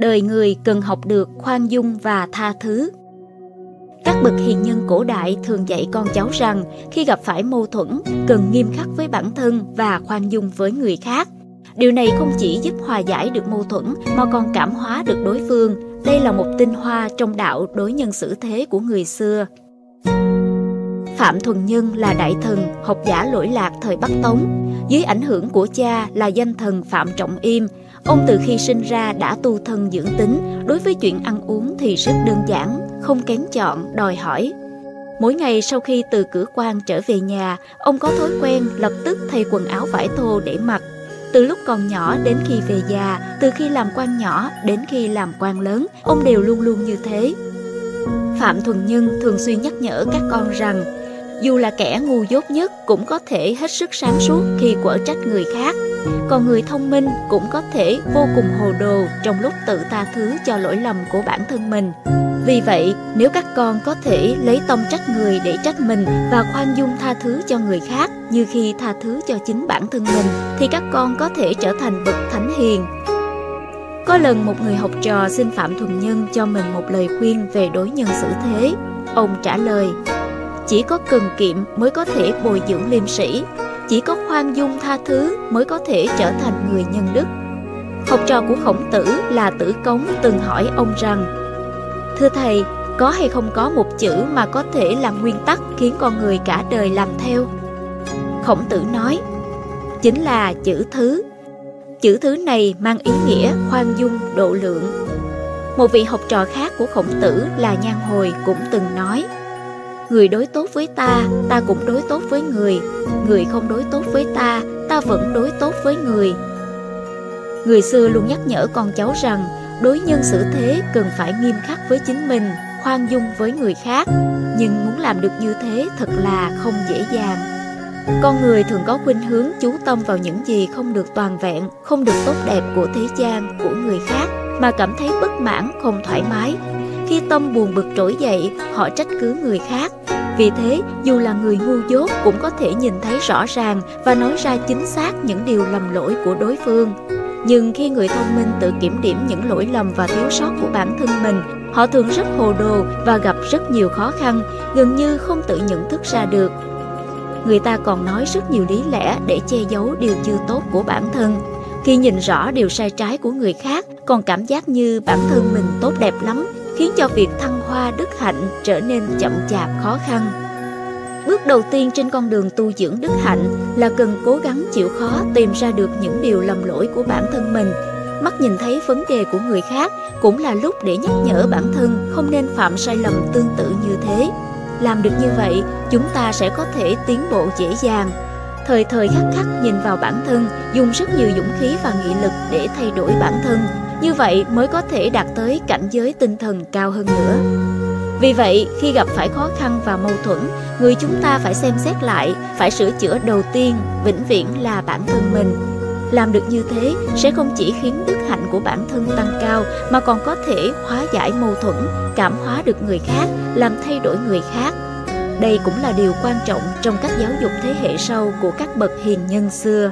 đời người cần học được khoan dung và tha thứ. Các bậc hiền nhân cổ đại thường dạy con cháu rằng khi gặp phải mâu thuẫn, cần nghiêm khắc với bản thân và khoan dung với người khác. Điều này không chỉ giúp hòa giải được mâu thuẫn mà còn cảm hóa được đối phương. Đây là một tinh hoa trong đạo đối nhân xử thế của người xưa. Phạm Thuần Nhân là đại thần, học giả lỗi lạc thời Bắc Tống. Dưới ảnh hưởng của cha là danh thần Phạm Trọng Im, ông từ khi sinh ra đã tu thân dưỡng tính, đối với chuyện ăn uống thì rất đơn giản, không kén chọn, đòi hỏi. Mỗi ngày sau khi từ cửa quan trở về nhà, ông có thói quen lập tức thay quần áo vải thô để mặc. Từ lúc còn nhỏ đến khi về già, từ khi làm quan nhỏ đến khi làm quan lớn, ông đều luôn luôn như thế. Phạm Thuần Nhân thường xuyên nhắc nhở các con rằng dù là kẻ ngu dốt nhất cũng có thể hết sức sáng suốt khi quở trách người khác. Còn người thông minh cũng có thể vô cùng hồ đồ trong lúc tự tha thứ cho lỗi lầm của bản thân mình. Vì vậy, nếu các con có thể lấy tâm trách người để trách mình và khoan dung tha thứ cho người khác như khi tha thứ cho chính bản thân mình, thì các con có thể trở thành bậc thánh hiền. Có lần một người học trò xin Phạm Thuần Nhân cho mình một lời khuyên về đối nhân xử thế. Ông trả lời, chỉ có cần kiệm mới có thể bồi dưỡng liêm sĩ, chỉ có khoan dung tha thứ mới có thể trở thành người nhân đức. Học trò của khổng tử là tử cống từng hỏi ông rằng Thưa thầy, có hay không có một chữ mà có thể làm nguyên tắc khiến con người cả đời làm theo? Khổng tử nói Chính là chữ thứ Chữ thứ này mang ý nghĩa khoan dung độ lượng Một vị học trò khác của khổng tử là Nhan Hồi cũng từng nói Người đối tốt với ta, ta cũng đối tốt với người. Người không đối tốt với ta, ta vẫn đối tốt với người. Người xưa luôn nhắc nhở con cháu rằng Đối nhân xử thế cần phải nghiêm khắc với chính mình Khoan dung với người khác. Nhưng muốn làm được như thế thật là không dễ dàng. Con người thường có khuynh hướng chú tâm vào những gì không được toàn vẹn, không được tốt đẹp của thế gian, của người khác, mà cảm thấy bất mãn, không thoải mái, khi tâm buồn bực trỗi dậy, họ trách cứ người khác. Vì thế, dù là người ngu dốt cũng có thể nhìn thấy rõ ràng và nói ra chính xác những điều lầm lỗi của đối phương. Nhưng khi người thông minh tự kiểm điểm những lỗi lầm và thiếu sót của bản thân mình, họ thường rất hồ đồ và gặp rất nhiều khó khăn, gần như không tự nhận thức ra được. Người ta còn nói rất nhiều lý lẽ để che giấu điều chưa tốt của bản thân. Khi nhìn rõ điều sai trái của người khác, còn cảm giác như bản thân mình tốt đẹp lắm khiến cho việc thăng hoa đức hạnh trở nên chậm chạp khó khăn. Bước đầu tiên trên con đường tu dưỡng đức hạnh là cần cố gắng chịu khó tìm ra được những điều lầm lỗi của bản thân mình. Mắt nhìn thấy vấn đề của người khác cũng là lúc để nhắc nhở bản thân không nên phạm sai lầm tương tự như thế. Làm được như vậy, chúng ta sẽ có thể tiến bộ dễ dàng. Thời thời khắc khắc nhìn vào bản thân, dùng rất nhiều dũng khí và nghị lực để thay đổi bản thân, như vậy mới có thể đạt tới cảnh giới tinh thần cao hơn nữa. Vì vậy, khi gặp phải khó khăn và mâu thuẫn, người chúng ta phải xem xét lại, phải sửa chữa đầu tiên, vĩnh viễn là bản thân mình. Làm được như thế sẽ không chỉ khiến đức hạnh của bản thân tăng cao mà còn có thể hóa giải mâu thuẫn, cảm hóa được người khác, làm thay đổi người khác. Đây cũng là điều quan trọng trong cách giáo dục thế hệ sau của các bậc hiền nhân xưa.